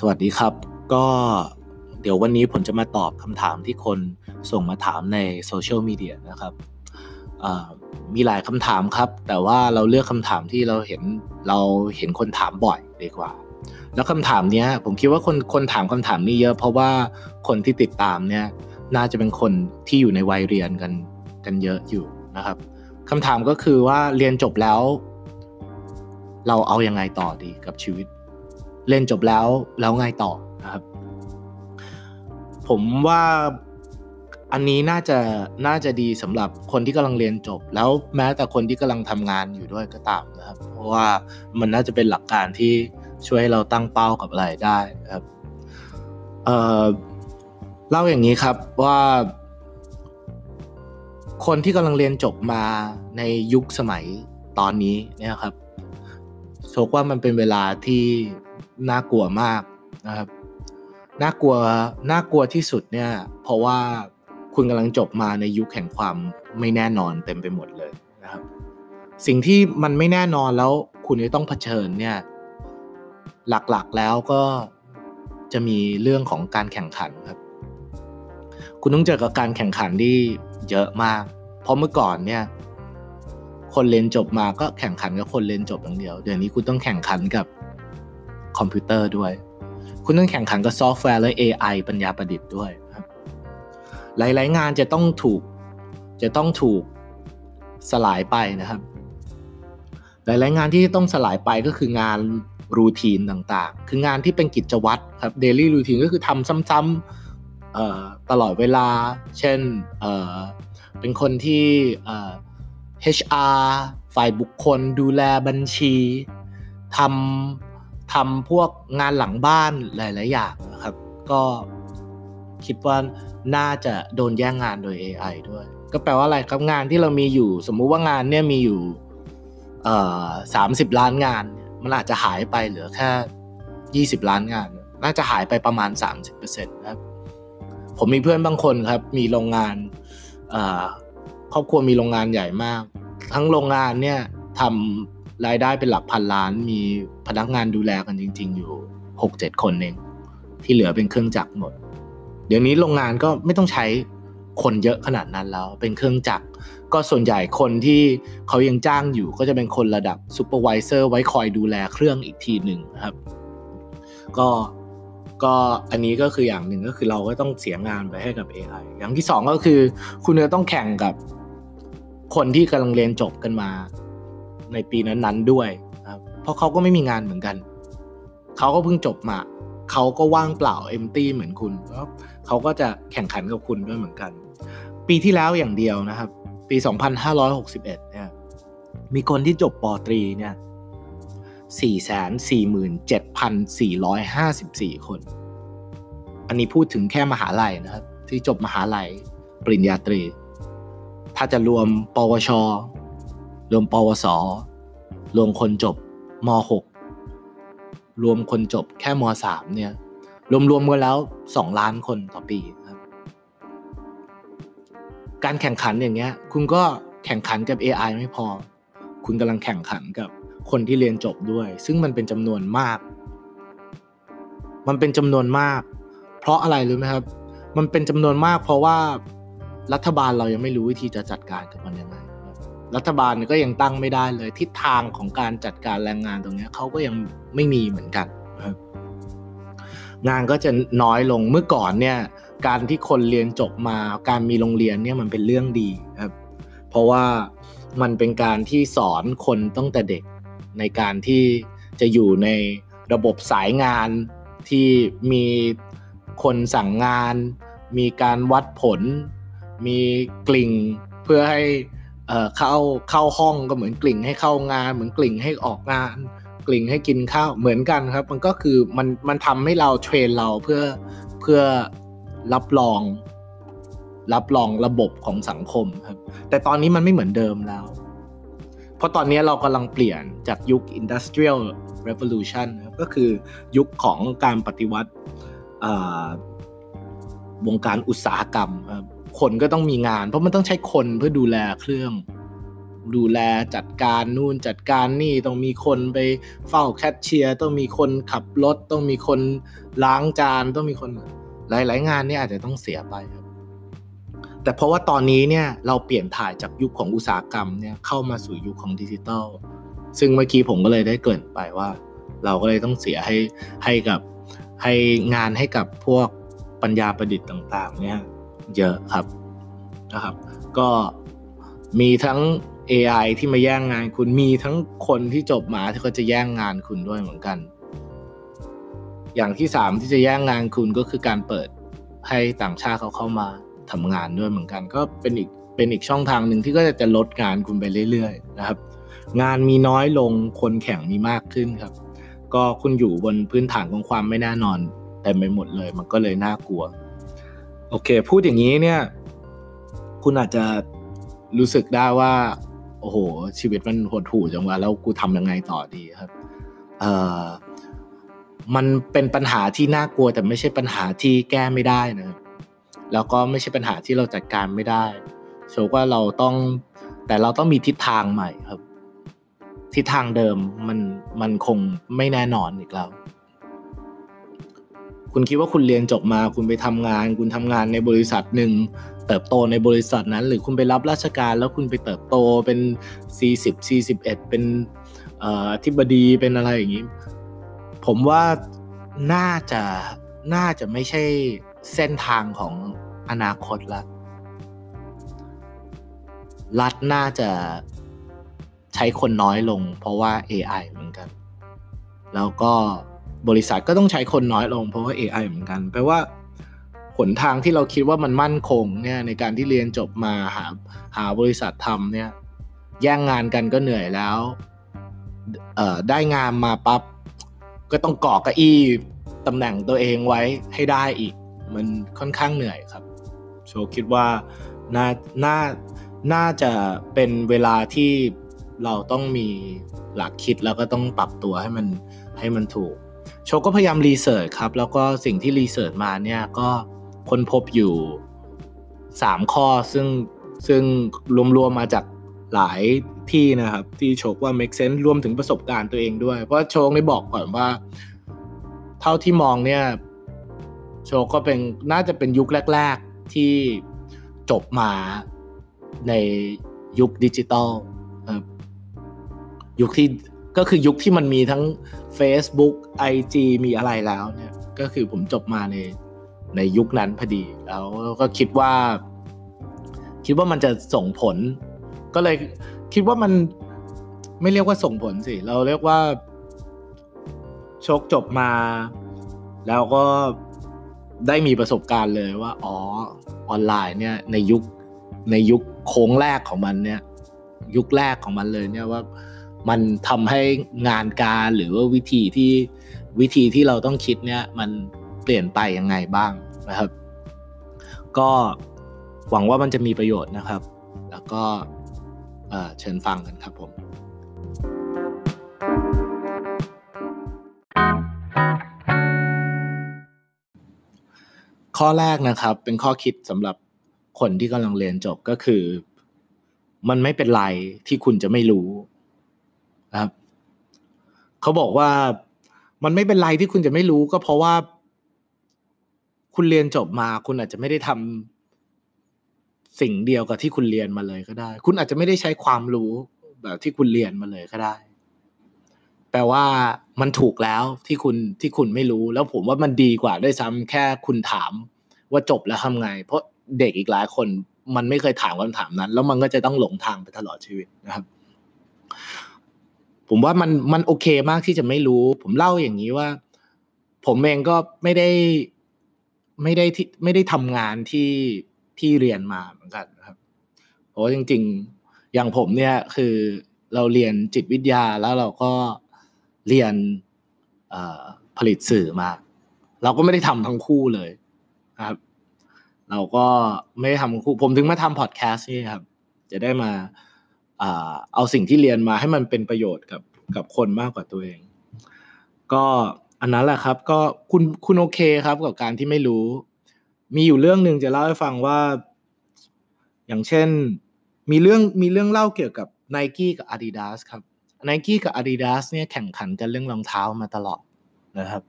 สวัสดีครับ ก็เดี๋ยววันนี้ผมจะมาตอบคำถามที่คนส่งมาถามในโซเชียลมีเดียนะครับมีหลายคำถามครับ แต่ว่าเราเลือกคำถามที่เราเห็นเราเห็นคนถามบ่อยดีกว่า แล้วคำถามนี้ผมคิดว่าคนคนถามคำถามนี้เยอะ เพราะว่าคนที่ติดตามเนี่ยน่าจะเป็นคนที่อยู่ในวัยเรียนกันกันเยอะอยู่นะครับคำถามก็คือว่าเรียนจบแล้ว เราเอาอยัางไงต่อดีกับชีวิต เรียนจบแล้วแล้วไงต่อนะครับ ผมว่าอันนี้น่าจะน่าจะดีสำหรับคนที่กำลังเรียนจบ แล้วแม้แต่คนที่กำลังทำงานอยู่ด้วยก็ตามนะครับ เพราะว่ามันน่าจะเป็นหลักการที่ช่วยให้เราตั้งเป้ากับอะไรได้ครับเอ่อเล่าอย่างนี้ครับว่า คนที่กำลังเรียนจบมาในยุคสมัยตอนนี้เนี่ยครับโชคว่ามันเป็นเวลาที่ น่ากลัวมากนะครับน่ากลัวน่ากลัวที่สุดเนี่ยเพราะว่าคุณกำลังจบมาในยุคแห่งความไม่แน่นอนเต็มไปหมดเลยนะครับ สิ่งที่มันไม่แน่นอนแล้วคุณจะต้องเผชิญเนี่ยหลักๆแล้วก็จะมีเรื่องของการแข่งขันครับ คุณต้องเจอกับการแข่งขันที่เยอะมาก เพราะเมื่อก่อนเนี่ยคนเรียนจบมาก็แข่งขันกับคนเรียนจบอย่างเดียว เดี๋ยวนี้คุณต้องแข่งขันกับ คอมพิวเตอร์ด้วย คุณต้องแข่งขันกับซอฟต์แวร์และ AI ปัญญาประดิษฐ์ด้วยครับหลายๆงานจะต้องถูกจะต้องถูกสลายไปนะครับ หลายๆงานที่ต้องสลายไปก็คืองาน routine ต่างๆ คืองานที่เป็นกิจวัตรครับ daily routine ก็คือทำซ้ำๆตลอดเวลา เช่นเเป็นคนที่ HR ฝ่ายบุคคลดูแลบัญชีทำ ทำพวกงานหลังบ้านหลาย ๆ อย่างนะครับ ก็คิดว่าน่าจะโดนแย่งงานโดย AI ด้วย ก็แปลว่าอะไรครับงานที่เรามีอยู่ สมมุติว่างานเนี่ยมีอยู่สามสิบล้านงาน มันอาจจะหายไปเหลือแค่ยี่สิบล้านงาน น่าจะหายไปประมาณสามสิบเปอร์เซ็นต์ครับ ผมมีเพื่อนบางคนครับ มีโรงงานครอบครัวมีโรงงานใหญ่มาก ทั้งโรงงานเนี่ยทำ รายได้เป็นหลักพันล้าน มีพนักงานดูแลกันจริง ๆ อยู่หกเจ็ดคนเอง ที่เหลือเป็นเครื่องจักรหมด เดี๋ยวนี้โรงงานก็ไม่ต้องใช้คนเยอะขนาดนั้นแล้ว เป็นเครื่องจักรก็ส่วนใหญ่คนที่เขายังจ้างอยู่ก็จะเป็นคนระดับ supervisor ไว้คอยดูแลเครื่องอีกทีหนึ่งครับ ก็ก็อันนี้ก็คืออย่างหนึ่งก็คือเราก็ต้องเสียงานไปให้กับ AI อย่างที่สองก็คือ คุณจะต้องแข่งกับคนที่กำลังเรียนจบกันมา ในปีนั้นๆด้วยครับเพราะเขาก็ไม่มีงานเหมือนกัน เขาก็เพิ่งจบมาเขาก็ว่างเปล่าเอมตี้เหมือนคุณเขาก็จะแข่งขันกับคุณด้วยเหมือนกัน ปีที่แล้วอย่างเดียวนะครับ ปี 2561 เนี่ยมีคนที่จบปตรีเนี่ย447,454 คน อันนี้พูดถึงแค่มหาลัยนะครับ ที่จบมหาลัยปริญญาตรี ถ้าจะรวม ปวช รวมปวส รวมคนจบม .6 รวมคนจบแค่ม .3 เนี่ย รวมๆกันแล้ว 2 ล้านคนต่อปีครับ การแข่งขันอย่างเงี้ย คุณก็แข่งขันกับ AI ไม่พอ คุณกำลังแข่งขันกับคนที่เรียนจบด้วย ซึ่งมันเป็นจำนวนมาก มันเป็นจำนวนมาก เพราะอะไรรู้ไหมครับ มันเป็นจำนวนมาก เพราะว่ารัฐบาลเรายังไม่รู้วิธีจะจัดการกับมันยังไง รัฐบาลก็ยังตั้งไม่ได้เลย ทิศทางของการจัดการแรงงานตรงนี้เขาก็ยังไม่มีเหมือนกันงานก็จะน้อยลงเมื่อก่อนเนี่ยการที่คนเรียนจบมาการมีโรงเรียนเนี่ยมันเป็นเรื่องดีครับ เพราะว่ามันเป็นการที่สอนคนตั้งแต่เด็กในการที่จะอยู่ในระบบสายงานที่มีคนสั่งงาน มีการวัดผล มีกลิ่งเพื่อให้ เข้าเข้าห้องก็เหมือนกลิ่งให้เข้างาน เหมือนกลิ่งให้ออกงาน กลิ่งให้กินข้าวเหมือนกันครับ มันก็คือมันมันทำให้เราเทรนเราเพื่อเพื่อรับรอง รับรองระบบของสังคมครับ แต่ตอนนี้มันไม่เหมือนเดิมแล้ว เพราะตอนนี้เรากำลังเปลี่ยนจากยุค industrial revolution ครับก็คือยุคของการปฏิวัติวงการอุตสาหกรรมครับ คนก็ต้องมีงาน เพราะมันต้องใช้คนเพื่อดูแลเครื่อง ดูแลจัดการนู่นจัดการนี่ต้องมีคนไปเฝ้าแคชเชียร์ต้องมีคนขับรถต้องมีคนล้างจานต้องมีคนหลาย ๆ งานนี่อาจจะต้องเสียไปครับ แต่เพราะว่าตอนนี้เนี่ยเราเปลี่ยนถ่ายจากยุคของอุตสาหกรรมเนี่ยเข้ามาสู่ยุคของดิจิทัลซึ่งเมื่อกี้ผมก็เลยได้เกินไปว่า เราก็เลยต้องเสียให้ให้กับให้งานให้กับพวกปัญญาประดิษฐ์ต่าง ๆ เนี่ย เยอะครับนะครับ ก็มีทั้ง AI ที่มาแย่งงานคุณมีทั้งคนที่จบมาที่เขาจะแย่งงานคุณด้วยเหมือนกัน อย่างที่สามที่จะแย่งงานคุณก็คือการเปิดให้ต่างชาติเขาเข้ามาทำงานด้วยเหมือนกัน ก็เป็นอีกเป็นอีกช่องทางหนึ่งที่ก็จะลดงานคุณไปเรื่อยๆนะครับ งานมีน้อยลงคนแข่งมีมากขึ้นครับ ก็คุณอยู่บนพื้นฐานของความไม่แน่นอนเต็มไปหมดเลย มันก็เลยน่ากลัว โอเค พูดอย่างนี้เนี่ย คุณอาจจะรู้สึกได้ว่า โอ้โห ชีวิตมันหดหู่จังวะแล้วกูทำยังไงต่อดีครับ เอ่อมันเป็นปัญหาที่น่ากลัวแต่ไม่ใช่ปัญหาที่แก้ไม่ได้นะครับแล้วก็ไม่ใช่ปัญหาที่เราจัดการไม่ได้โชว์ว่าเราต้องแต่เราต้องมีทิศทางใหม่ครับ ทิศทางเดิมมันมันคงไม่แน่นอนอีกแล้ว คุณคิดว่าคุณเรียนจบมา คุณไปทำงาน คุณทำงานในบริษัทหนึ่งเติบโตในบริษัทนั้น หรือคุณไปรับราชการแล้วคุณไปเติบโตเป็น 40 41 เป็นอธิบดีเป็นอะไรอย่างนี้ ผมว่าน่าจะน่าจะไม่ใช่เส้นทางของอนาคตละรัฐน่าจะใช้คนน้อยลง เพราะว่า AI เหมือนกัน แล้วก็ บริษัทก็ต้องใช้คนน้อยลงเพราะว่า AI เหมือนกัน แปลว่าหนทางที่เราคิดว่ามันมั่นคงเนี่ยในการที่เรียนจบมาหาหาบริษัททำเนี่ยแย่งงานกันก็เหนื่อยแล้วได้งานมาปับ๊บก็ต้องเกาะกระอี้ตำแหน่งตัวเองไว้ให้ได้อีก มันค่อนข้างเหนื่อยครับ โชคิดว่าน่าน่าน่าจะเป็นเวลาที่เราต้องมีหลักคิดแล้วก็ต้องปรับตัวให้มันให้มันถูก โชก็พยายามรีเสิร์ชครับ แล้วก็สิ่งที่รีเสิร์ชมาเนี่ยก็ค้นพบอยู่ 3 ข้อซึ่งซึ่งรวมๆมาจากหลายที่นะครับ ที่โชคว่า make sense รวมถึงประสบการณ์ตัวเองด้วย เพราะโชคได้บอกก่อนว่า เท่าที่มองเนี่ย โชก็เป็นน่าจะเป็นยุคแรก ๆที่จบมาในยุคดิจิตอลยุคที่ ก็คือยุคที่มันมีทั้ง Facebook IG มีอะไรแล้วเนี่ย ก็คือผมจบมาในในยุคนั้นพอดี แล้วก็คิดว่า คิดว่ามันจะส่งผล ก็เลยคิดว่ามันไม่เรียกว่าส่งผลสิ เราเรียกว่าโชคจบมา แล้วก็ได้มีประสบการณ์เลยว่า อ๋อออนไลน์เนี่ย ในยุคในยุคโค้งแรกของมันเนี่ย ยุคแรกของมันเลยเนี่ยว่า มันทำให้งานการหรือว่าวิธีที่วิธีที่เราต้องคิดเนี่ยมันเปลี่ยนไปยังไงบ้างนะครับ ก็หวังว่ามันจะมีประโยชน์นะครับ แล้วก็เชิญฟังกันครับผมข้อแรกนะครับเป็นข้อคิดสำหรับคนที่กำลังเรียนจบก็คือ มันไม่เป็นไรที่คุณจะไม่รู้ ครับเขาบอกว่ามันไม่เป็นไรที่คุณจะไม่รู้ก็เพราะว่า คุณเรียนจบมาคุณอาจจะไม่ได้ทำสิ่งเดียวกับที่คุณเรียนมาเลยก็ได้ คุณอาจจะไม่ได้ใช้ความรู้แบบที่คุณเรียนมาเลยก็ได้ แปลว่ามันถูกแล้วที่คุณที่คุณไม่รู้ แล้วผมว่ามันดีกว่าด้วยซ้ำแค่คุณถามว่าจบแล้วทำไง เพราะเด็กอีกหลายคนมันไม่เคยถามคำถามนั้น แล้วมันก็จะต้องหลงทางไปตลอดชีวิตนะครับ ผมว่ามันมันโอเคมากที่จะไม่รู้ ผมเล่าอย่างนี้ว่า ผมเองก็ไม่ได้ไม่ได้ที่ไม่ได้ทำงานที่ที่เรียนมาเหมือนกันนะครับเพราะจริง ๆ อย่างผมเนี่ยคือเราเรียนจิตวิทยาแล้วเราก็เรียนผลิตสื่อมา เราก็ไม่ได้ทำทั้งคู่เลยนะครับ เราก็ไม่ได้ทำคู่ ผมถึงมาทำพอดแคสต์นี่ครับ จะได้มา เอาสิ่งที่เรียนมาให้มันเป็นประโยชน์กับกับคนมากกว่าตัวเอง ก็อันนั้นแหละครับ ก็คุณคุณโอเคครับกับการที่ไม่รู้ มีอยู่เรื่องหนึ่งจะเล่าให้ฟังว่า อย่างเช่น มีเรื่องมีเรื่องเล่าเกี่ยวกับ Nike กับ Adidas ครับ Nike กับ Adidas เนี่ยแข่งขันกันเรื่องรองเท้ามาตลอดนะครับ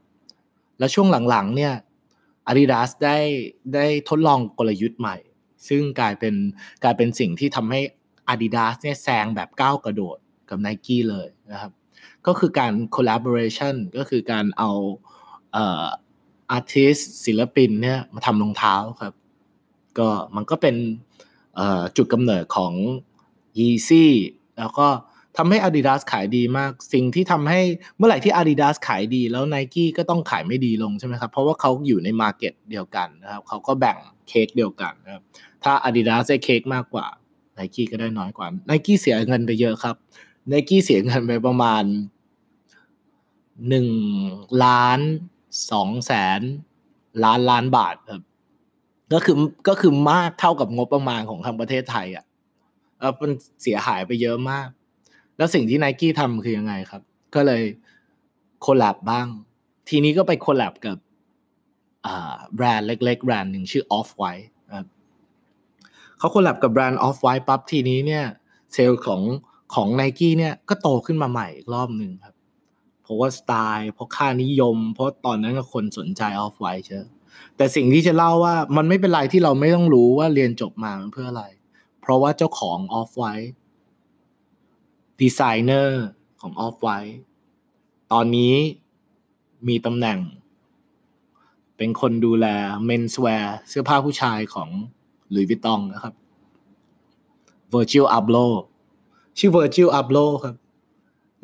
แล้วช่วงหลังๆ เนี่ย Adidas ได้ได้ทดลองกลยุทธ์ใหม่ ซึ่งกลายเป็นกลายเป็นสิ่งที่ทำให้ Adidas เนี่ยแซงแบบก้าวกระโดดกับ Nike เลยนะครับ ก็คือการ collaboration ก็คือการเอาเอ่อ artist ศิลปินเนี่ยมาทำรองเท้าครับ ก็มันก็เป็นจุดกำเนิดของ Yeezy แล้วก็ทำให้ Adidas ขายดีมาก สิ่งที่ทำให้เมื่อไหร่ที่ Adidas ขายดี แล้ว Nike ก็ต้องขายไม่ดีลงใช่ไหมครับ เพราะว่าเขาอยู่ในมาร์เก็ตเดียวกันนะครับ เขาก็แบ่งเค้กเดียวกันนะครับ ถ้า Adidas ได้เค้กมากกว่า Nike ก็ได้น้อยกว่า Nike เสียเงินไปเยอะครับ Nike เสียเงินไปประมาณหนึ่งล้านสองแสนล้านล้านบาทครับก็คือก็คือมากเท่ากับงบประมาณของทางประเทศไทยอะเออมันเสียหายไปเยอะมาก แล้วสิ่งที่ไนกี้ทำคือยังไงครับ ก็เลยโคลบบ้าง ทีนี้ก็ไปโคลบกับแบรนด์เล็กๆแบรนด์หนึ่งชื่อ Off White เขาโคลบกับแบรนด์ Off White ปั๊บทีนี้เนี่ยเซลล์ของของไนกี้เนี่ยก็โตขึ้นมาใหม่อีกรอบหนึ่งครับ เพราะว่าสไตล์เพราะค่านิยม เพราะตอนนั้นก็คนสนใจ Off-White เยอะแต่สิ่งที่จะเล่าว่ามันไม่เป็นไรที่เราไม่ต้องรู้ว่าเรียนจบมาเพื่ออะไร เพราะว่าเจ้าของ Off-White designer ของ Off-White ตอนนี้มีตำแหน่ง เป็นคนดูแล menswear เสื้อผ้าผู้ชายของ Louis Vuitton นะครับ Virgil Abloh ชื่อ Virgil Abloh ครับ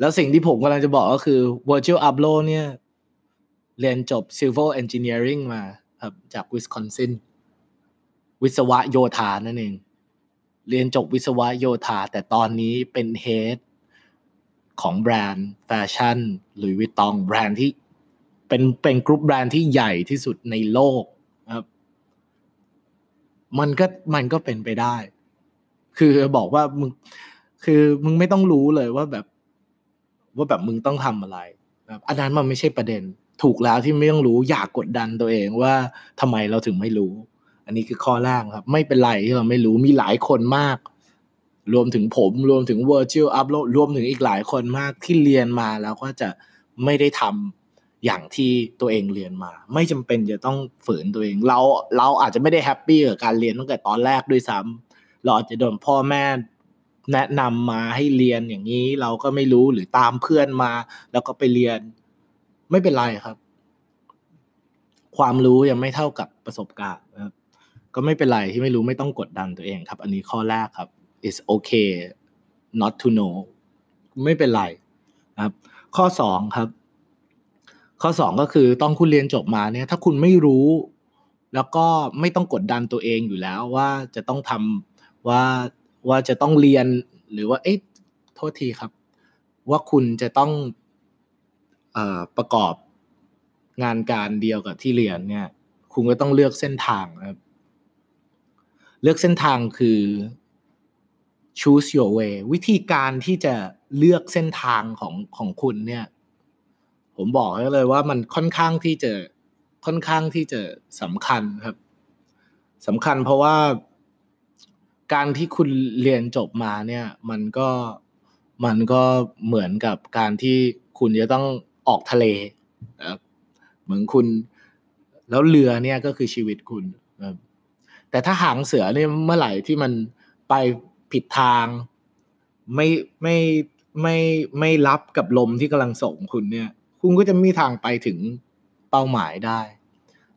แล้วสิ่งที่ผมกำลังจะบอกก็คือ Virgil Abloh เนี่ย เรียนจบ Civil Engineering มาครับจากวิสคอนซินวิศวะโยธานั่นเอง เรียนจบวิศวะโยธา แต่ตอนนี้เป็น head ของแบรนด์แฟชั่น Louis Vuitton แบรนด์ที่เป็นเป็นกรุ๊ปแบรนด์ที่ใหญ่ที่สุดในโลก มันก็มันก็เป็นไปได้ คือบอกว่ามึงคือมึงไม่ต้องรู้เลยว่าแบบ ว่าแบบมึงต้องทำอะไรแบบอันนั้นมันไม่ใช่ประเด็น ถูกแล้วที่ไม่ต้องรู้อยากกดดันตัวเองว่าทำไมเราถึงไม่รู้ อันนี้คือข้อแรกครับ ไม่เป็นไรที่เราไม่รู้มีหลายคนมาก รวมถึงผมรวมถึง virtual upload รวมถึงอีกหลายคนมากที่เรียนมาแล้วก็จะไม่ได้ทำ อย่างที่ตัวเองเรียนมา ไม่จำเป็นจะต้องฝืนตัวเอง เราเราอาจจะไม่ได้ happy กับการเรียนตั้งแต่ตอนแรกด้วยซ้ำเราอาจจะโดนพ่อแม่แนะนำมาให้เรียนอย่างนี้ เราก็ไม่รู้หรือตามเพื่อนมา แล้วก็ไปเรียน ไม่เป็นไรครับ ความรู้ยังไม่เท่ากับประสบการณ์ครับก็ไม่เป็นไรที่ไม่รู้ไม่ต้องกดดันตัวเองครับ อันนี้ข้อแรกครับ it's okay not to know ไม่เป็นไรนะครับ ข้อสองครับ ข้อสองก็คือต้องคุณเรียนจบมาเนี่ยถ้าคุณไม่รู้ แล้วก็ไม่ต้องกดดันตัวเองอยู่แล้วว่าจะต้องทำว่าว่าจะต้องเรียนหรือว่าเอ๊ะโทษทีครับ ว่าคุณจะต้องอประกอบงานการเดียวกับที่เรียนเนี่ย คุณก็ต้องเลือกเส้นทางครับเลือกเส้นทางคือ choose your way วิธีการที่จะเลือกเส้นทางของของคุณเนี่ย ผมบอกให้เลยว่ามันค่อนข้างที่จะค่อนข้างที่จะสำคัญครับสำคัญเพราะว่าการที่คุณเรียนจบมาเนี่ยมันก็มันก็เหมือนกับการที่คุณจะต้องออกทะเลเหมือนคุณแล้วเรือเนี่ยก็คือชีวิตคุณแต่ถ้าหางเสือเนี่ยเมื่อไหร่ที่มันไปผิดทางไม่ไม่ไม่ไม่รับกับลมที่กำลังส่งคุณเนี่ย คุณก็จะมีทางไปถึงเป้าหมายได้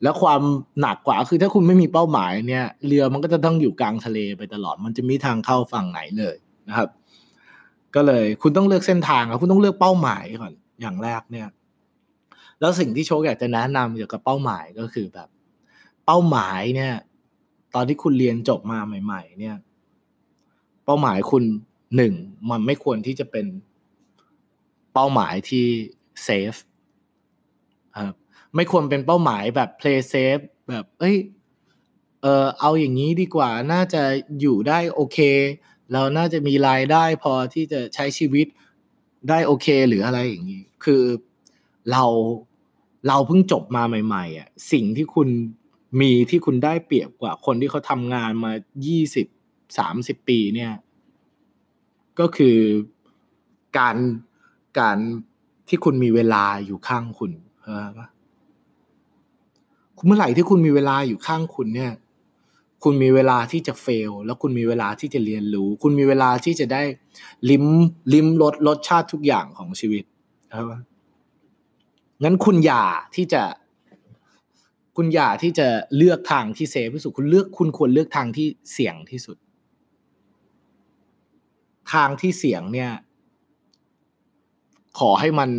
แล้วความหนักกว่าคือถ้าคุณไม่มีเป้าหมายเนี่ย เรือมันก็จะต้องอยู่กลางทะเลไปตลอด มันจะมีทางเข้าฝั่งไหนเลยนะครับ ก็เลยคุณต้องเลือกเส้นทางครับคุณต้องเลือกเป้าหมายก่อนอย่างแรกเนี่ย แล้วสิ่งที่โชคอยากจะแนะนำเกี่ยวกับเป้าหมายก็คือแบบ เป้าหมายเนี่ย ตอนที่คุณเรียนจบมาใหม่ ๆ เนี่ย เป้าหมายคุณหนึ่งมันไม่ควรที่จะเป็นเป้าหมายที่ เซฟครับไม่ควรเป็นเป้าหมายแบบ play safe แบบ เอ้ยเออเอาอย่างนี้ดีกว่าน่าจะอยู่ได้โอเค เราน่าจะมีรายได้พอที่จะใช้ชีวิตได้โอเค หรืออะไรอย่างนี้ คือเราเราเพิ่งจบมาใหม่ๆอะสิ่งที่คุณมีที่คุณได้เปรียบกว่าคนที่เขาทำงานมายี่สิบสามสิบปีเนี่ย ก็คือการการ ที่คุณมีเวลาอยู่ข้างคุณเออเมื่อไหร่ที่คุณมีเวลาอยู่ข้างคุณเนี่ย คุณมีเวลาที่จะเฟล แล้วคุณมีเวลาที่จะเรียนรู้ คุณมีเวลาที่จะได้ลิ้มลิ้มรสรสชาติทุกอย่างของชีวิตครับงั้นคุณอย่าที่จะ คุณอย่าที่จะเลือกทางที่เซฟที่สุด คุณเลือกคุณควรเลือกทางที่เสี่ยงที่สุด ทางที่เสี่ยงเนี่ย ขอให้มัน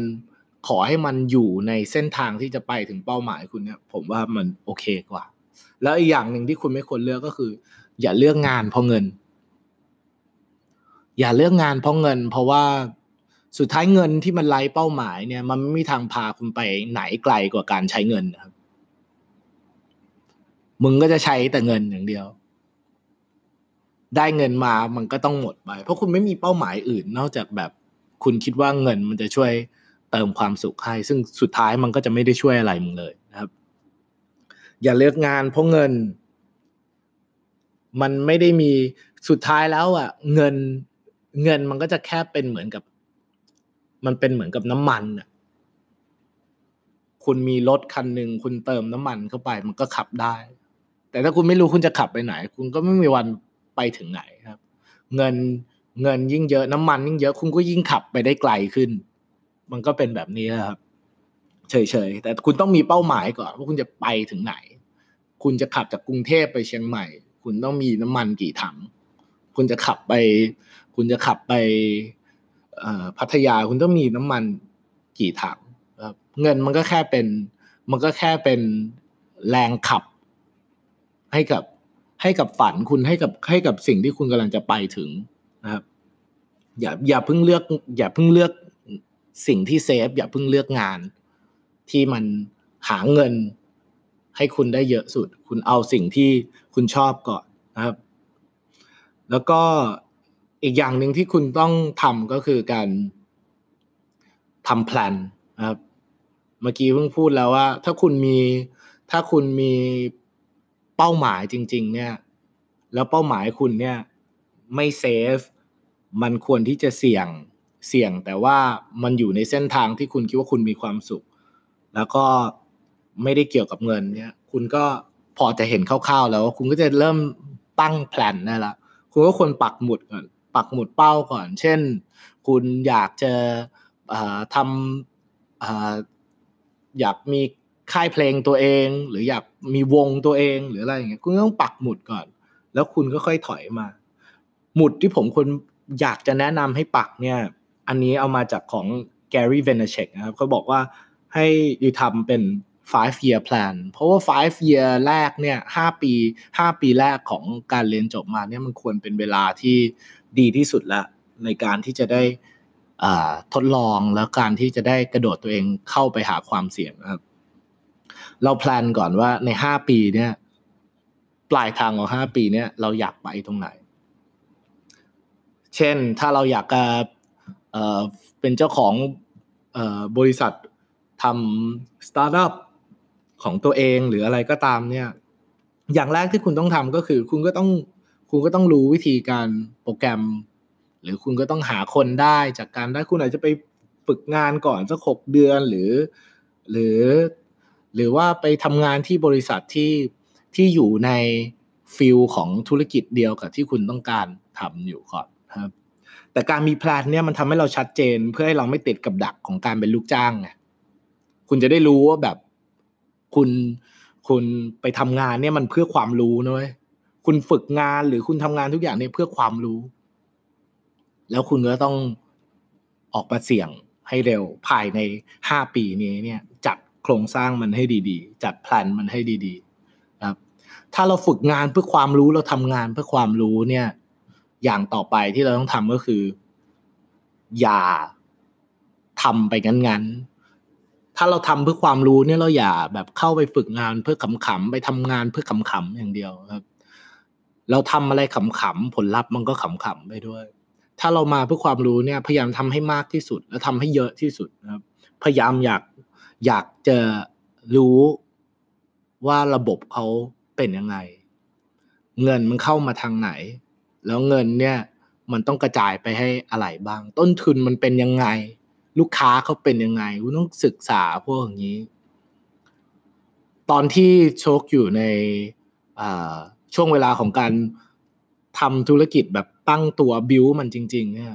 ขอให้มันอยู่ในเส้นทางที่จะไปถึงเป้าหมายคุณเนี่ยผมว่ามันโอเคกว่า แล้วอีกอย่างหนึ่งที่คุณไม่ควรเลือกก็คือ อย่าเลือกงานเพราะเงิน อย่าเลือกงานเพราะเงิน เพราะว่าสุดท้ายเงินที่มันไร้เป้าหมายเนี่ย มันไม่มีทางพาคุณไปไหนไกลกว่าการใช้เงินนะครับ มึงก็จะใช้แต่เงินอย่างเดียว ได้เงินมามันก็ต้องหมดไป เพราะคุณไม่มีเป้าหมายอื่นนอกจากแบบ คุณคิดว่าเงินมันจะช่วยเติมความสุขให้ ซึ่งสุดท้ายมันก็จะไม่ได้ช่วยอะไรมึงเลยนะครับ อย่าเลือกงานเพราะเงิน มันไม่ได้มีสุดท้ายแล้วอะ เงินเงินมันก็จะแค่เป็นเหมือนกับ มันเป็นเหมือนกับน้ำมันอะคุณมีรถคันหนึ่งคุณเติมน้ำมันเข้าไป มันก็ขับได้ แต่ถ้าคุณไม่รู้คุณจะขับไปไหน คุณก็ไม่มีวันไปถึงไหนครับ เงิน เงินยิ่งเยอะน้ำมันยิ่งเยอะคุณก็ยิ่งขับไปได้ไกลขึ้น มันก็เป็นแบบนี้ครับ เฉยๆแต่คุณต้องมีเป้าหมายก่อนว่าคุณจะไปถึงไหน คุณจะขับจากกรุงเทพไปเชียงใหม่ คุณต้องมีน้ำมันกี่ถัง คุณจะขับไป คุณจะขับไปพัทยาคุณต้องมีน้ำมันกี่ถังเงินมันก็แค่เป็น มันก็แค่เป็นแรงขับ ให้กับให้กับฝันคุณให้กับให้กับสิ่งที่คุณกำลังจะไปถึง นะครับ อย่าอย่าเพิ่งเลือก อย่าเพิ่งเลือกสิ่งที่เซฟ อย่าเพิ่งเลือกงาน ที่มันหาเงินให้คุณได้เยอะสุด คุณเอาสิ่งที่คุณชอบก่อนนะครับ แล้วก็อีกอย่างหนึ่งที่คุณต้องทำก็คือการทำแพลนนะครับ เมื่อกี้เพิ่งพูดแล้วว่า ถ้าคุณมีถ้าคุณมีเป้าหมายจริง ๆ เนี่ย แล้วเป้าหมายคุณเนี่ย ไม่เซฟมันควรที่จะเสี่ยงเสี่ยง แต่ว่ามันอยู่ในเส้นทางที่คุณคิดว่าคุณมีความสุข แล้วก็ไม่ได้เกี่ยวกับเงินเนี่ย คุณก็พอจะเห็นคร่าวๆแล้วคุณก็จะเริ่มตั้งแผนได้ละคุณก็ควรปักหมุดก่อนปักหมุดเป้าก่อน เช่น คุณอยากจะทำอยากมีค่ายเพลงตัวเอง หรืออยากมีวงตัวเองหรืออะไรอย่างเงี้ยคุณต้องปักหมุดก่อน แล้วคุณก็ค่อยถอยมา หมุดที่ผมคนอยากจะแนะนำให้ปักเนี่ย อันนี้เอามาจากของ Gary Vaynerchuk นะครับเขาบอกว่าให้ยูทำเป็น five year plan เพราะว่า five year แรกเนี่ยห้าปีห้าปีแรกของการเรียนจบมาเนี่ยมันควรเป็นเวลาที่ดีที่สุดละในการที่จะได้ทดลองแล้วการที่จะได้กระโดดตัวเองเข้าไปหาความเสี่ยงครับ เรา plan ก่อนว่าในห้าปีเนี่ย ปลายทางของห้าปีเนี่ยเราอยากไปตรงไหน เช่นถ้าเราอยากจะเป็นเจ้าของบริษัททำสตาร์ทอัพของตัวเองหรืออะไรก็ตามเนี่ยอย่างแรกที่คุณต้องทำก็คือคุณก็ต้องคุณก็ต้องรู้วิธีการโปรแกรม หรือคุณก็ต้องหาคนได้จากการได้คุณอาจจะไปฝึกงานก่อนสักหกเดือนหรือ หรือ หรือว่าไปทำงานที่บริษัทที่ที่อยู่ในฟิลของธุรกิจเดียวกับที่คุณต้องการทำอยู่ก่อน แต่การมีแพลนเนี่ยมันทำให้เราชัดเจนเพื่อให้เราไม่ติดกับดักของการเป็นลูกจ้างไงคุณจะได้รู้ว่าแบบคุณคุณไปทำงานเนี่ยมันเพื่อความรู้นะเว้ยคุณฝึกงานหรือคุณทำงานทุกอย่างเนี่ยเพื่อความรู้ แล้วคุณก็ต้องออกมาเสี่ยงให้เร็วภายในห้าปีนี้เนี่ย จัดโครงสร้างมันให้ดีๆ จัดแพลนมันให้ดีๆ ครับ ถ้าเราฝึกงานเพื่อความรู้เราทำงานเพื่อความรู้เนี่ย อย่างต่อไปที่เราต้องทำก็คือ อย่าทำไปงั้นๆ ถ้าเราทำเพื่อความรู้เนี่ยเราอย่าแบบเข้าไปฝึกงานเพื่อขำๆไปทำงานเพื่อขำๆอย่างเดียวครับ เราทำอะไรขำๆผลลัพธ์มันก็ขำๆไปด้วย ถ้าเรามาเพื่อความรู้เนี่ย พยายามทำให้มากที่สุด และทำให้เยอะที่สุดนะครับ พยายามอยากอยากจะรู้ว่าระบบเขาเป็นยังไง เงินมันเข้ามาทางไหน แล้วเงินเนี่ยมันต้องกระจายไปให้อะไรบ้าง ต้นทุนมันเป็นยังไง ลูกค้าเขาเป็นยังไงคุณต้องศึกษาพวกอย่างนี้ ตอนที่โชคอยู่ในช่วงเวลาของการทำธุรกิจแบบตั้งตัวบิวมันจริง ๆ เนี่ย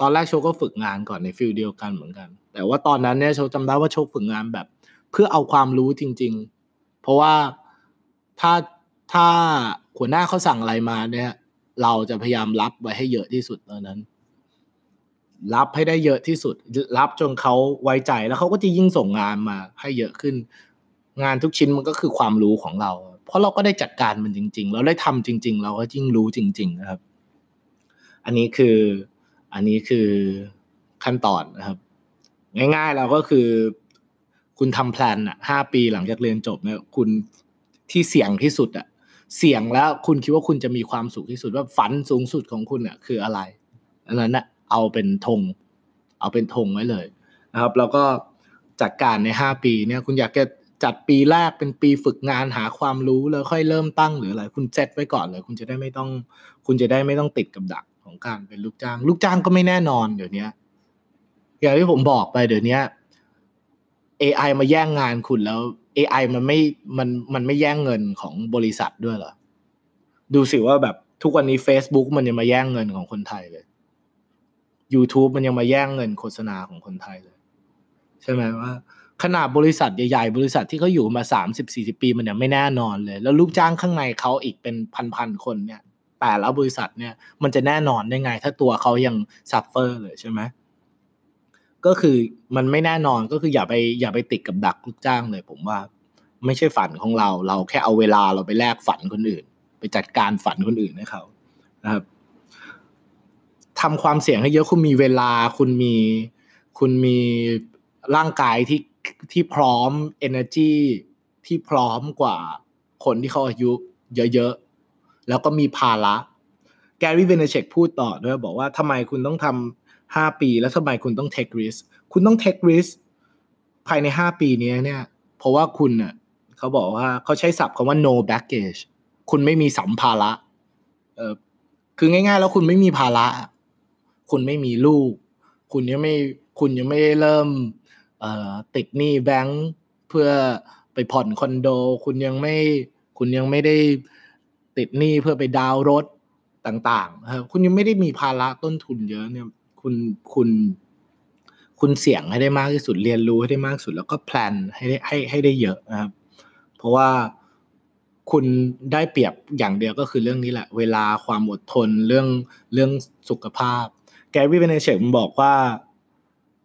ตอนแรกโชคก็ฝึกงานก่อนในฟิลเดียวกันเหมือนกัน แต่ว่าตอนนั้นเนี่ยโชคจำได้ว่าโชคฝึกงานแบบ เพื่อเอาความรู้จริง ๆ เพราะว่าถ้าถ้าหัวหน้าเขาสั่งอะไรมาเนี่ย เราจะพยายามรับไว้ให้เยอะที่สุดตอนนั้น รับให้ได้เยอะที่สุด รับจนเขาไว้ใจแล้วเขาก็จะยิ่งส่งงานมาให้เยอะขึ้น งานทุกชิ้นมันก็คือความรู้ของเรา เพราะเราก็ได้จัดการมันจริง ๆ เราได้ทำจริง ๆ เราก็ยิ่งรู้จริง ๆ นะครับ อันนี้คืออันนี้คือขั้นตอนนะครับ ง่ายๆเราก็คือคุณทำแพลนอะห้าปีหลังจากเรียนจบเนี่ยคุณที่เสี่ยงที่สุดอะ เสี่ยงแล้วคุณคิดว่าคุณจะมีความสุขที่สุดว่าฝันสูงสุดของคุณอะคืออะไรอันนั้นอะเอาเป็นธงเอาเป็นธงไว้เลยนะครับ แล้วก็จัดการในห้าปีเนี่ยคุณอยากจะจัดปีแรกเป็นปีฝึกงานหาความรู้แล้วค่อยเริ่มตั้งหรืออะไรคุณเซตไว้ก่อนเลย คุณจะได้ไม่ต้อง คุณจะได้ไม่ต้องติดกับดักของการเป็นลูกจ้าง ลูกจ้างก็ไม่แน่นอนเดี๋ยวนี้อย่างที่ผมบอกไปเดี๋ยวนี้ AI มาแย่งงานคุณแล้ว AI มันไม่มันมันไม่แย่งเงินของบริษัทด้วยเหรอ ดูสิว่าแบบทุกวันนี้ Facebook มันยังมาแย่งเงินของคนไทยเลย YouTube มันยังมาแย่งเงินโฆษณาของคนไทยเลย ใช่ไหมว่า ขนาดบริษัทใหญ่ๆ บริษัทที่เขาอยู่มาสามสิบสี่สิบปีมันยังไม่แน่นอนเลย แล้วลูกจ้างข้างในเขาอีกเป็นพันๆคนเนี่ยแต่แล้วบริษัทเนี่ยมันจะแน่นอนได้ไง ถ้าตัวเขายัง suffer เลยใช่ไหม ก็คือมันไม่แน่นอนก็คืออย่าไปอย่าไปติดกับดักลูกจ้างเลย ผมว่า ไม่ใช่ฝันของเรา เราแค่เอาเวลาเราไปแลกฝันคนอื่น ไปจัดการฝันคนอื่นให้เขานะครับทำความเสี่ยงให้เยอะคุณมีเวลาคุณมีคุณมีร่างกายที่ที่พร้อม energy ที่พร้อมกว่าคนที่เขาอายุเยอะๆ แล้วก็มีภาระแกรี่เวเนเชกพูดต่อด้วยบอกว่าทำไมคุณต้องทำ ห้าปีแล้วทำไมคุณต้อง take risk คุณต้อง take risk ภายในห้าปีนี้เนี่ย เพราะว่าคุณเน่ะเขาบอกว่าเขาใช้ศัพท์คำว่า no baggage คุณไม่มีสัมภาระเออคือง่ายๆ แล้วคุณไม่มีภาระ คุณไม่มีลูก คุณยังไม่คุณยังไม่ได้เริ่มเอ่อติดหนี้แบงค์เพื่อไปผ่อนคอนโด คุณยังไม่คุณยังไม่ได้ติดหนี้เพื่อไปดาวรถต่างๆครับคุณยังไม่ได้มีภาระต้นทุนเยอะเนี่ย คุณคุณคุณเสี่ยงให้ได้มากที่สุดเรียนรู้ให้ได้มากที่สุด แล้วก็ plan ให้ได้ให้ให้ได้เยอะนะครับ เพราะว่าคุณได้เปรียบอย่างเดียวก็คือเรื่องนี้แหละ เวลาความอดทนเรื่องเรื่องสุขภาพ Gary Vaynerchuk มันบอกว่า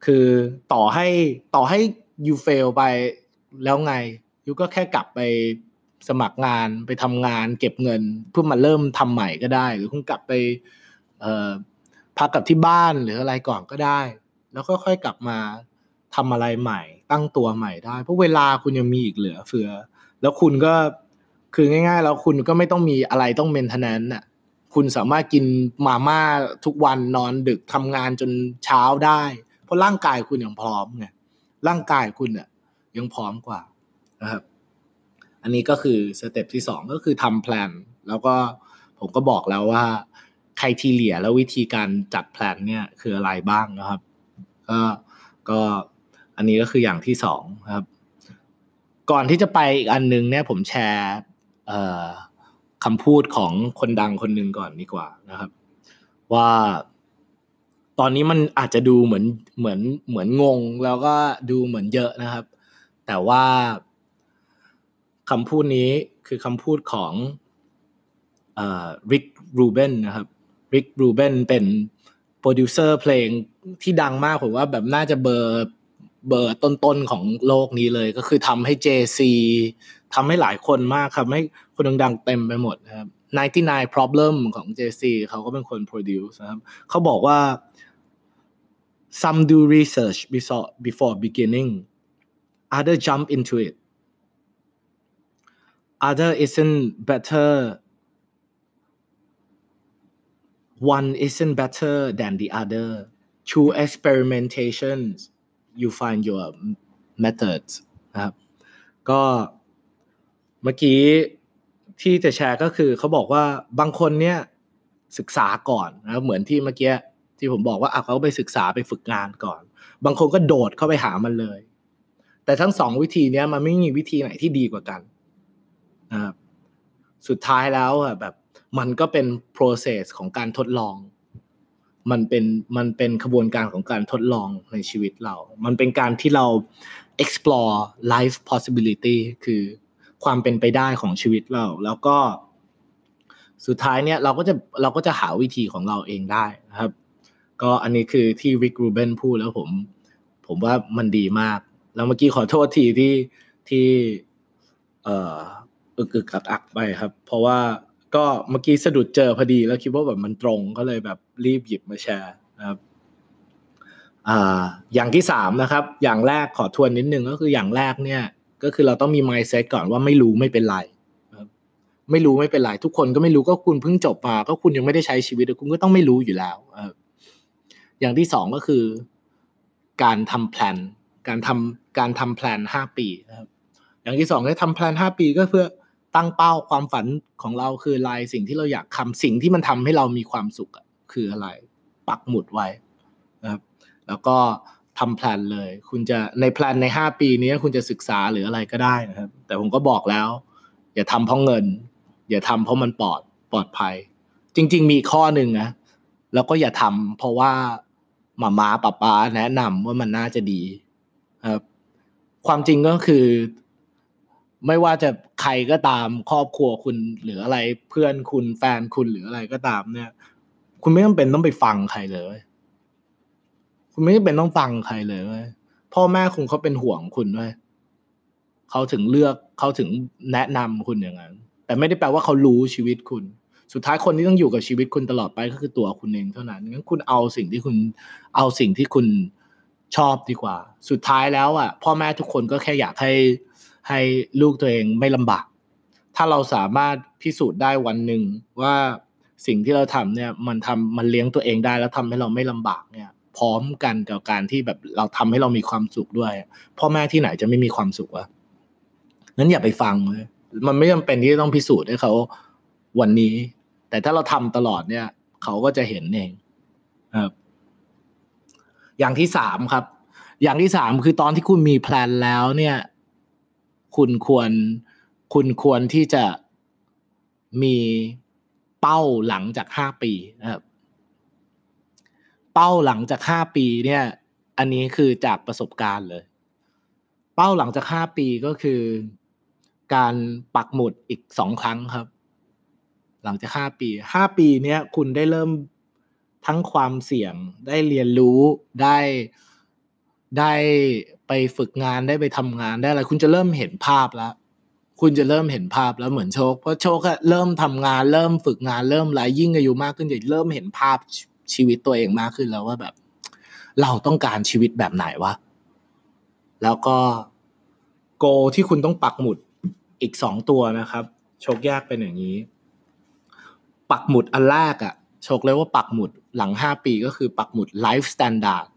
คือต่อให้ต่อให้ you fail ไปแล้วไง you ก็แค่กลับไปสมัครงานไปทำงาน เก็บเงิน เพื่อมาเริ่มทำใหม่ก็ได้ หรือคุณกลับไปเอ่อ พักกับที่บ้านหรืออะไรก่อนก็ได้ แล้วก็ค่อยกลับมาทำอะไรใหม่ ตั้งตัวใหม่ได้ เพราะเวลาคุณยังมีอีกเหลือเฟือ แล้วคุณก็คือง่าย ๆ แล้วคุณก็ไม่ต้องมีอะไรต้องเมนเทนแนนน่ะคุณสามารถกินมาม่าทุกวันนอนดึกทำงานจนเช้าได้ เพราะร่างกายคุณยังพร้อมไงร่างกายคุณเนี่ยยังพร้อมกว่านะครับ อันนี้ก็คือ step ที่สองก็คือทำ plan แล้วก็ผมก็บอกแล้วว่า criteria แล้ววิธีการจัด plan เนี่ยคืออะไรบ้างนะครับ ก็ก็อันนี้ก็คืออย่างที่สองครับ ก่อนที่จะไปอีกอันนึงเนี่ยผมแชร์คำพูดของคนดังคนหนึ่งก่อนดีกว่านะครับ ว่าตอนนี้มันอาจจะดูเหมือนเหมือนเหมือนงง แล้วก็ดูเหมือนเยอะนะครับ แต่ว่าคำพูดนี้คือคำพูดของ Rick Rubin นะครับ Rick Rubin เป็นโปรดิวเซอร์เพลงที่ดังมากผมว่าแบบน่าจะเบอร์เบอร์ต้นๆของโลกนี้เลย ก็คือทำให้ JC ทำให้หลายคนมากครับให้คนดังๆเต็มไปหมดนะครับ99 problem ของ JC เขาก็เป็นคน produce นะครับเขาบอกว่า some do research before before beginning other jump into it other isn't better one isn't better than the other through experimentations you find your methods นะครับก็เมื่อกี้ที่จะแชร์ก็คือเขาบอกว่าบางคนเนี่ยศึกษาก่อนนะครับเหมือนที่เมื่อกี้ที่ผมบอกว่าอะเขาไปศึกษาไปฝึกงานก่อน บางคนก็โดดเข้าไปหามันเลย แต่ทั้งสองวิธีเนี้ยมันไม่มีวิธีไหนที่ดีกว่ากันนะครับสุดท้ายแล้วแบบ มันก็เป็น process ของการทดลอง มันเป็นมันเป็นขบวนการของการทดลองในชีวิตเรา มันเป็นการที่เรา explore life possibility คือความเป็นไปได้ของชีวิตเรา แล้วก็สุดท้ายเนี่ยเราก็จะเราก็จะหาวิธีของเราเองได้นะครับ ก็อันนี้คือที่วิกรูเบนพูดแล้วผม ผมว่ามันดีมาก แล้วเมื่อกี้ขอโทษทีที่ที่เอ่ออึกอึกอักอักไปครับ เพราะว่า ก็เมื่อกี้สะดุดเจอพอดีแล้วคิดว่าแบบมันตรงก็เลยแบบรีบหยิบมาแชร์นะครับอ่าอย่างที่สามนะครับ อย่างแรกขอทวนนิดนึงก็คืออย่างแรกเนี่ย ก็คือเราต้องมี mindset ก่อนว่าไม่รู้ไม่เป็นไรไม่รู้ไม่เป็นไรทุกคนก็ไม่รู้ก็คุณเพิ่งจบมาก็คุณยังไม่ได้ใช้ชีวิตคุณก็ต้องไม่รู้อยู่แล้วอย่างที่สองก็คือ การทำแผนการทำการทำแผนห้าปีนะครับอย่างที่สองให้ทำแผนห้าปีก็เพื่อ ตั้งเป้าความฝันของเราคืออะไรสิ่งที่เราอยากทำสิ่งที่มันทำให้เรามีความสุขคืออะไร ปักหมุดไว้นะครับ แล้วก็ทำแผนเลย คุณจะในแผนในห้าปีนี้คุณจะศึกษาหรืออะไรก็ได้นะครับ แต่ผมก็บอกแล้ว อย่าทำเพราะเงิน อย่าทำเพราะมันปลอดปลอดภัย จริง ๆ มีข้อหนึ่งนะแล้วก็อย่าทำเพราะว่าหมามาป้าป้าแนะนำว่ามันน่าจะดีครับความจริงก็คือ ไม่ว่าจะใครก็ตามครอบครัวคุณหรืออะไรเพื่อนคุณแฟนคุณหรืออะไรก็ตามเนี่ย คุณไม่ต้องเป็นต้องไปฟังใครเลย คุณไม่จำเป็นต้องฟังใครเลย พ่อแม่คุณเขาเป็นห่วงคุณด้วยเขาถึงเลือกเขาถึงแนะนำคุณอย่างนั้น แต่ไม่ได้แปลว่าเขารู้ชีวิตคุณ สุดท้ายคนที่ต้องอยู่กับชีวิตคุณตลอดไปก็คือตัวคุณเองเท่านั้นงั้นคุณเอาสิ่งที่คุณเอาสิ่งที่คุณชอบดีกว่า สุดท้ายแล้วอะ พ่อแม่ทุกคนก็แค่อยากให้ ให้ลูกตัวเองไม่ลำบาก ถ้าเราสามารถพิสูจน์ได้วันหนึ่งว่าสิ่งที่เราทำเนี่ยมันทำมันเลี้ยงตัวเองได้แล้วทำให้เราไม่ลำบากเนี่ย พร้อมกันกับการที่แบบเราทำให้เรามีความสุขด้วย พ่อแม่ที่ไหนจะไม่มีความสุขวะนั้นอย่าไปฟังเลยมันไม่จำเป็นที่ต้องพิสูจน์ให้เขาวันนี้ แต่ถ้าเราทำตลอดเนี่ย เขาก็จะเห็นเองครับอย่างที่สามครับ อย่างที่สามคือตอนที่คุณมีแพลนแล้วเนี่ย คุณควรคุณควรที่จะมีเป้าหลังจากห้าปีนะครับเป้าหลังจากห้าปีเนี่ย อันนี้คือจากประสบการณ์เลย เป้าหลังจากห้าปีก็คือ การปักหมุดอีกสองครั้งครับ หลังจากห้าปีห้าปีเนี้ยคุณได้เริ่มทั้งความเสี่ยงได้เรียนรู้ได้ ได้ไปฝึกงานได้ไปทำงานได้อะไรคุณจะเริ่มเห็นภาพแล้ว คุณจะเริ่มเห็นภาพแล้วเหมือนโชคเพราะโชคอะเริ่มทำงาน เริ่มฝึกงานเริ่มอะไรยิ่งอายุมากขึ้นจะเริ่มเห็นภาพชีวิตตัวเองมากขึ้นแล้วว่าแบบ เราต้องการชีวิตแบบไหนวะแล้วก็ goal ที่คุณต้องปักหมุดอีกสองตัวนะครับ โชคแยกเป็นอย่างนี้ ปักหมุดอันแรกอะโชคเลยว่าปักหมุดหลังห้าปีก็คือปักหมุด life standard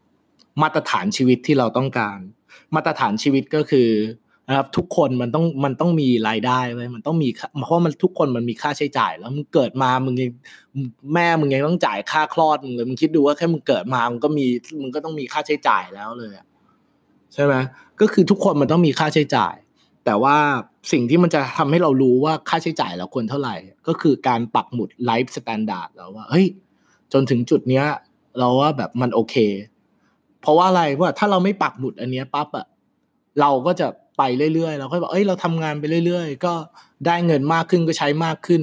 มาตรฐานชีวิตที่เราต้องการ มาตรฐานชีวิตก็คือนะครับทุกคนมันต้องมันต้องมีรายได้ไว้มันต้องมีเพราะมันทุกคนมันมีค่าใช้จ่าย แล้วมึงเกิดมามึงยังแม่มึงยังต้องจ่ายค่าคลอดมึงเลยมึงคิดดูว่าแค่มึงเกิดมามึงก็มีมึงก็ต้องมีค่าใช้จ่ายแล้วเลยใช่ไหมก็คือทุกคนมันต้องมีค่าใช้จ่าย แต่ว่าสิ่งที่มันจะทำให้เรารู้ว่าค่าใช้จ่ายเราควรเท่าไหร่ ก็คือการปักหมุด life standard แล้วว่าเฮ้ยจนถึงจุดเนี้ย เราว่าแบบมันโอเค เพราะว่าอะไรว่าถ้าเราไม่ปักหมุดอันเนี้ยปั๊บอะเราก็จะไปเรื่อยๆเราก็บอกเอ้ยเราทำงานไปเรื่อย ๆ ก็ได้เงินมากขึ้นก็ใช้มากขึ้น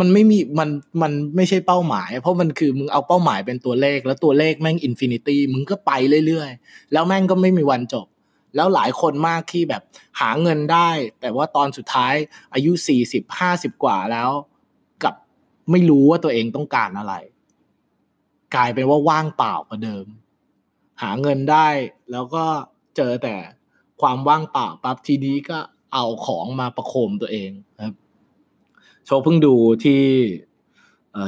มันไม่มีมันมันไม่ใช่เป้าหมาย เพราะมันคือมึงเอาเป้าหมายเป็นตัวเลข แล้วตัวเลขแม่ง infinity มึงก็ไปเรื่อยๆ แล้วแม่งก็ไม่มีวันจบ แล้วหลายคนมากที่แบบหาเงินได้ แต่ว่าตอนสุดท้ายอายุสี่สิบห้าสิบกว่าแล้ว กับไม่รู้ว่าตัวเองต้องการอะไร กลายเป็นว่าว่างเปล่ากว่าเดิม หาเงินได้ แล้วก็เจอแต่ความว่างเปล่าปั๊บทีนี้ก็เอาของมาประโคมตัวเองครับ โชว์เพิ่งดูที่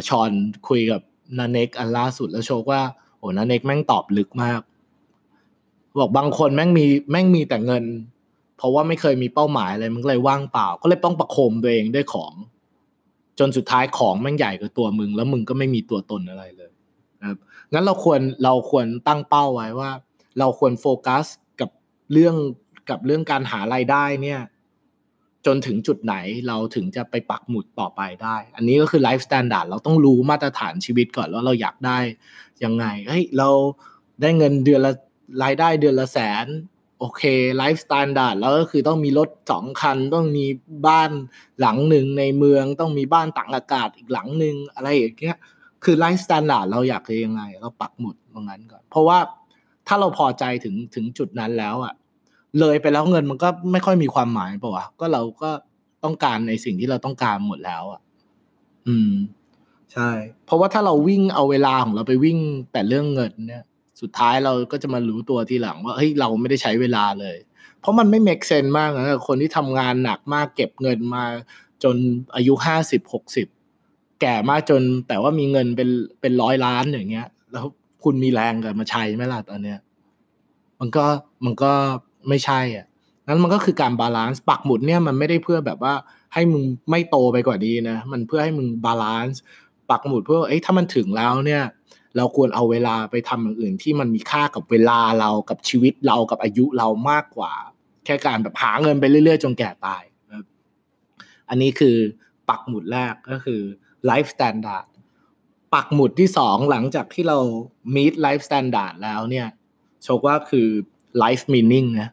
ชอนคุยกับนาเน็กอันล่าสุดแล้วโชว์ว่าโอ้นาเน็กแม่งตอบลึกมาก บอกบางคนแม่งมีแม่งมีแต่เงิน เพราะว่าไม่เคยมีเป้าหมายอะไรมันเลยว่างเปล่า ก็เลยต้องประโคมตัวเองด้วยของ จนสุดท้ายของแมันใหญ่กว่าตัวมึง แล้วมึงก็ไม่มีตัวตนอะไรเลย ครับงั้นเราควรเราควรตั้งเป้าไว้ว่า เราควรโฟกัสกับเรื่องกับเรื่องการหารายได้เนี่ย จนถึงจุดไหนเราถึงจะไปปักหมุดต่อไปได้ อันนี้ก็คือ life standard เราต้องรู้มาตรฐานชีวิตก่อนว่าเราอยากได้ยังไงเฮ้ยเราได้เงินเดือนละรายได้เดือนละแสนโอเค life standard แล้วก็คือต้องมีรถสองคัน ต้องมีบ้านหลังหนึ่งในเมือง ต้องมีบ้านตากอากาศอีกหลังหนึ่งอะไรอย่างเงี้ย คือ life standard เราอยากจะยังไง เราปักหมุดตรงนั้นก่อน เพราะว่าถ้าเราพอใจถึงถึงจุดนั้นแล้วอะเลยไปแล้วเงินมันก็ไม่ค่อยมีความหมายป่าวะก็เราก็ต้องการในสิ่งที่เราต้องการหมดแล้วอะอืม ใช่ เพราะว่าถ้าเราวิ่งเอาเวลาของเราไปวิ่งแต่เรื่องเงินเนี่ย สุดท้ายเราก็จะมารู้ตัวทีหลังว่าเฮ้ยเราไม่ได้ใช้เวลาเลย เพราะมันไม่เมกเซนมากนะคนที่ทำงานหนักมากเก็บเงินมาจนอายุห้าสิบหกสิบ แก่มากจน แต่ว่ามีเงินเป็นเป็นร้อยล้านอย่างเงี้ย แล้วคุณมีแรงกลับมาใช้ไหมล่ะตอนเนี้ย มันก็มันก็ไม่ใช่อะนั้นมันก็คือการ balance ปักหมุดเนี่ยมันไม่ได้เพื่อแบบว่าให้มึงไม่โตไปกว่านี้นะ มันเพื่อให้มึง balance ปักหมุดเพื่อเอ้ยถ้ามันถึงแล้วเนี่ย เราควรเอาเวลาไปทำอย่างอื่นที่มันมีค่ากับเวลาเรากับชีวิตเรากับอายุเรามากกว่า แค่การแบบหาเงินไปเรื่อยๆ จนแก่ตายอันนี้คือปักหมุดแรกก็คือ life standard ปักหมุดที่สองหลังจากที่เรา meet life standard แล้วเนี่ยโชคว่าคือ life meaning นะ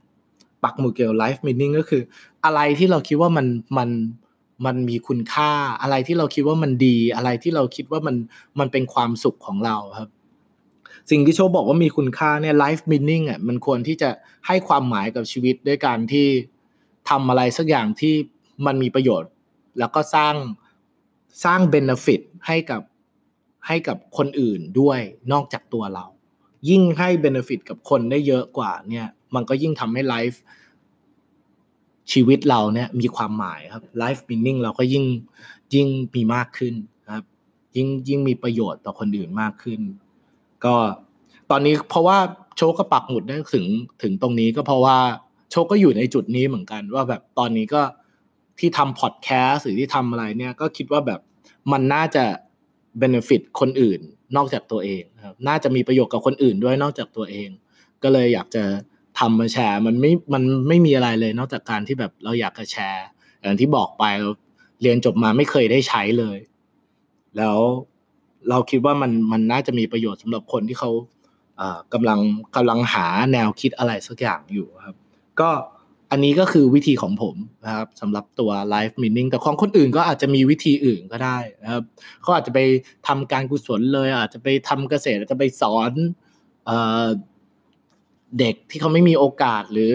ปักหมุดเกี่ยวกับ life meaning ก็คือ อะไรที่เราคิดว่ามันมันมันมีคุณค่าอะไรที่เราคิดว่ามันดี อะไรที่เราคิดว่ามันมันเป็นความสุขของเราครับ สิ่งที่โชคบอกว่ามีคุณค่าเนี่ย life meaning อะมันควรที่จะให้ความหมายกับชีวิตด้วยการที่ทำอะไรสักอย่างที่มันมีประโยชน์ แล้วก็สร้าง สร้าง benefit ให้กับให้กับคนอื่นด้วยนอกจากตัวเรา ยิ่งให้ benefit กับคนได้เยอะกว่าเนี่ย มันก็ยิ่งทำให้ life ชีวิตเราเนี่ยมีความหมายครับ life meaning เราก็ยิ่งยิ่งมีมากขึ้นครับ ยิ่งยิ่งมีประโยชน์ต่อคนอื่นมากขึ้น ก็ตอนนี้เพราะว่าโชคก็ปักหมุดได้ถึงถึงตรงนี้ก็เพราะว่าโชคก็อยู่ในจุดนี้เหมือนกัน ว่าแบบตอนนี้ก็ ที่ทำพอดแคสต์หรือที่ทำอะไรเนี่ยก็คิดว่าแบบมันน่าจะเบนฟิตคนอื่นนอกจากตัวเองครับน่าจะมีประโยชน์กับคนอื่นด้วยนอกจากตัวเอง ก็เลยอยากจะทำมาแชร์ มันไม่มันไม่มีอะไรเลย นอกจากการที่แบบเราอยากจะแชร์อย่างที่บอกไปเราเรียนจบมาไม่เคยได้ใช้เลย แล้วเราคิดว่ามันมันน่าจะมีประโยชน์สำหรับคนที่เขากำลังกำลังหาแนวคิดอะไรสักอย่างอยู่ครับ ก็ อันนี้ก็คือวิธีของผมนะครับสำหรับตัว life meaning แต่ของคนอื่นก็อาจจะมีวิธีอื่นก็ได้นะครับเขาอาจจะไปทำการกุศลเลย อาจจะไปทำเกษตรอาจจะไปสอนเด็กที่เขาไม่มีโอกาสหรือ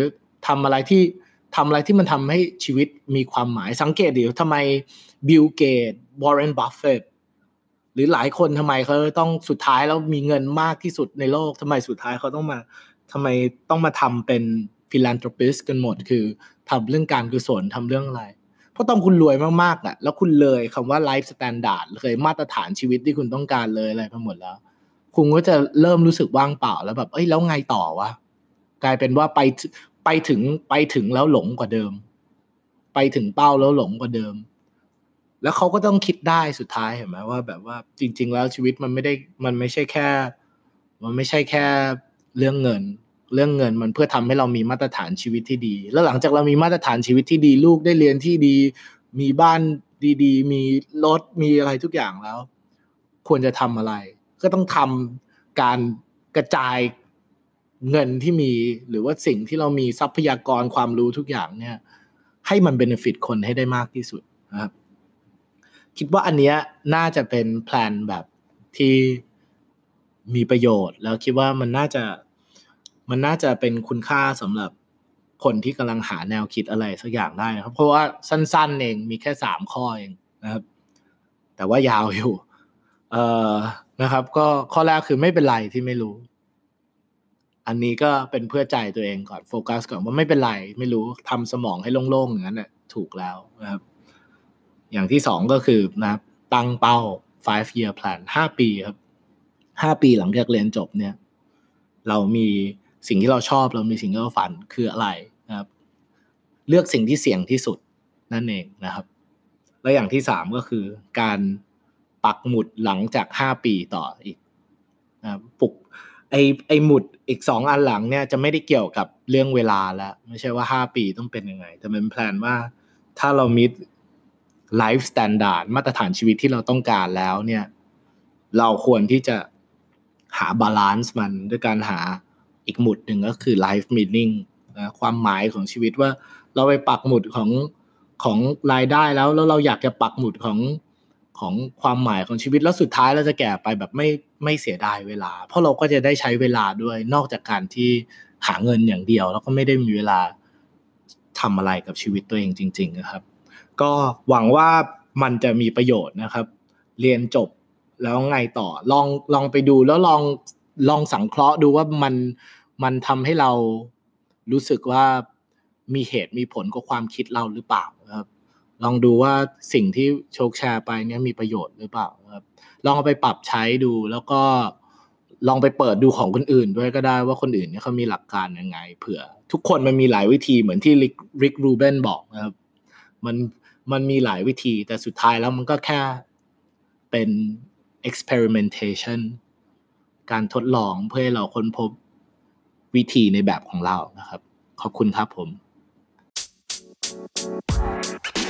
ทำอะไรที่ทำอะไรที่มันทำให้ชีวิตมีความหมายสังเกตดิทำไม Bill Gates Warren Buffett หรือหลายคนทำไมเขาต้องสุดท้ายแล้วมีเงินมากที่สุดในโลกทำไมสุดท้ายเขาต้องมาทำไมต้องมาทำเป็น philanthropist กันหมดคือทำเรื่องการกุศลทำเรื่องอะไร เพราะต้องคุณรวยมากๆอะ แล้วคุณเลยคำว่า life standard เลยมาตรฐานชีวิตที่คุณต้องการเลยอะไรไปหมดแล้ว คุณก็จะเริ่มรู้สึกว่างเปล่าแล้วแบบเอ้ยแล้วไงต่อวะกลายเป็นว่าไปไปถึงไปถึงแล้วหลงกว่าเดิม ไปถึงเป้าแล้วหลงกว่าเดิม แล้วเขาก็ต้องคิดได้สุดท้ายเห็นไหมว่า แบบว่าจริง ๆ แล้วชีวิตมันไม่ได้มันไม่ใช่แค่ มันไม่ใช่แค่เรื่องเงิน เรื่องเงินมันเพื่อทำให้เรามีมาตรฐานชีวิตที่ดี แล้วหลังจากเรามีมาตรฐานชีวิตที่ดีลูกได้เรียนที่ดี มีบ้านดีๆ มีรถมีอะไรทุกอย่างแล้ว ควรจะทำอะไร ก็ต้องทำการกระจายเงินที่มีหรือว่าสิ่งที่เรามีทรัพยากรความรู้ทุกอย่างเนี่ย ให้มันเบนฟิตคนให้ได้มากที่สุดนะครับ คิดว่าอันเนี้ยน่าจะเป็นแพลนแบบที่มีประโยชน์ แล้วคิดว่ามันน่าจะ มันน่าจะเป็นคุณค่าสำหรับคนที่กำลังหาแนวคิดอะไรสักอย่างได้นะครับ เพราะว่าสั้นๆเองมีแค่สามข้อเองนะครับ แต่ว่ายาวอยู่ เอ่อนะครับ ก็ข้อแรกคือไม่เป็นไรที่ไม่รู้ อันนี้ก็เป็นเพื่อใจตัวเองก่อนโฟกัสก่อนว่าไม่เป็นไร ไม่รู้ทำสมองให้โล่งๆอย่างนั้นแหละถูกแล้วนะครับ อย่างที่สองก็คือนะครับ ตั้งเป้า five year plan ห้าปีครับห้าปีหลังจากเรียนจบเนี่ย เรามี สิ่งที่เราชอบเรามีสิ่งที่เราฝันคืออะไรนะครับ เลือกสิ่งที่เสี่ยงที่สุดนั่นเองนะครับ แล้วอย่างที่สามก็คือการปักหมุดหลังจากห้าปีต่ออีกนะปุกไอไอหมุดอีกสองอันหลังเนี่ยจะไม่ได้เกี่ยวกับเรื่องเวลาแล้ว ไม่ใช่ว่าห้าปีต้องเป็นยังไง แต่เป็น plan ว่าถ้าเรา meet life standard มาตรฐานชีวิตที่เราต้องการแล้วเนี่ย เราควรที่จะหา balance มันด้วยการหา อีกหมุดหนึ่งก็คือ life meaning นะความหมายของชีวิตว่าเราไปปักหมุดของของรายได้แล้วแล้วเราอยากจะปักหมุดของของความหมายของชีวิตแล้วสุดท้ายเราจะแก่ไปแบบไม่ไม่เสียดายเวลา เพราะเราก็จะได้ใช้เวลาด้วยนอกจากการที่หาเงินอย่างเดียว แล้วก็ไม่ได้มีเวลาทำอะไรกับชีวิตตัวเองจริง ๆ นะครับ ก็หวังว่ามันจะมีประโยชน์นะครับ เรียนจบแล้วไงต่อลองลองไปดูแล้วลอง ลองสังเคราะห์ดูว่ามันมันทำให้เรารู้สึกว่ามีเหตุมีผลกับความคิดเราหรือเปล่าครับลองดูว่าสิ่งที่โชคแชร์ไปเนี่ยมีประโยชน์หรือเปล่าครับลองเอาไปปรับใช้ดูแล้วก็ลองไปเปิดดูของคนอื่นด้วยก็ได้ว่าคนอื่นเนี่ยเขามีหลักการยังไงเผื่อ ทุกคนมันมีหลายวิธีเหมือนที่ริกรูเบนบอกนะครับ มันมันมีหลายวิธีแต่สุดท้ายแล้วมันก็แค่เป็น experimentation การทดลองเพื่อให้เราค้นพบวิธีในแบบของเรานะครับ ขอบคุณครับผม Thank you.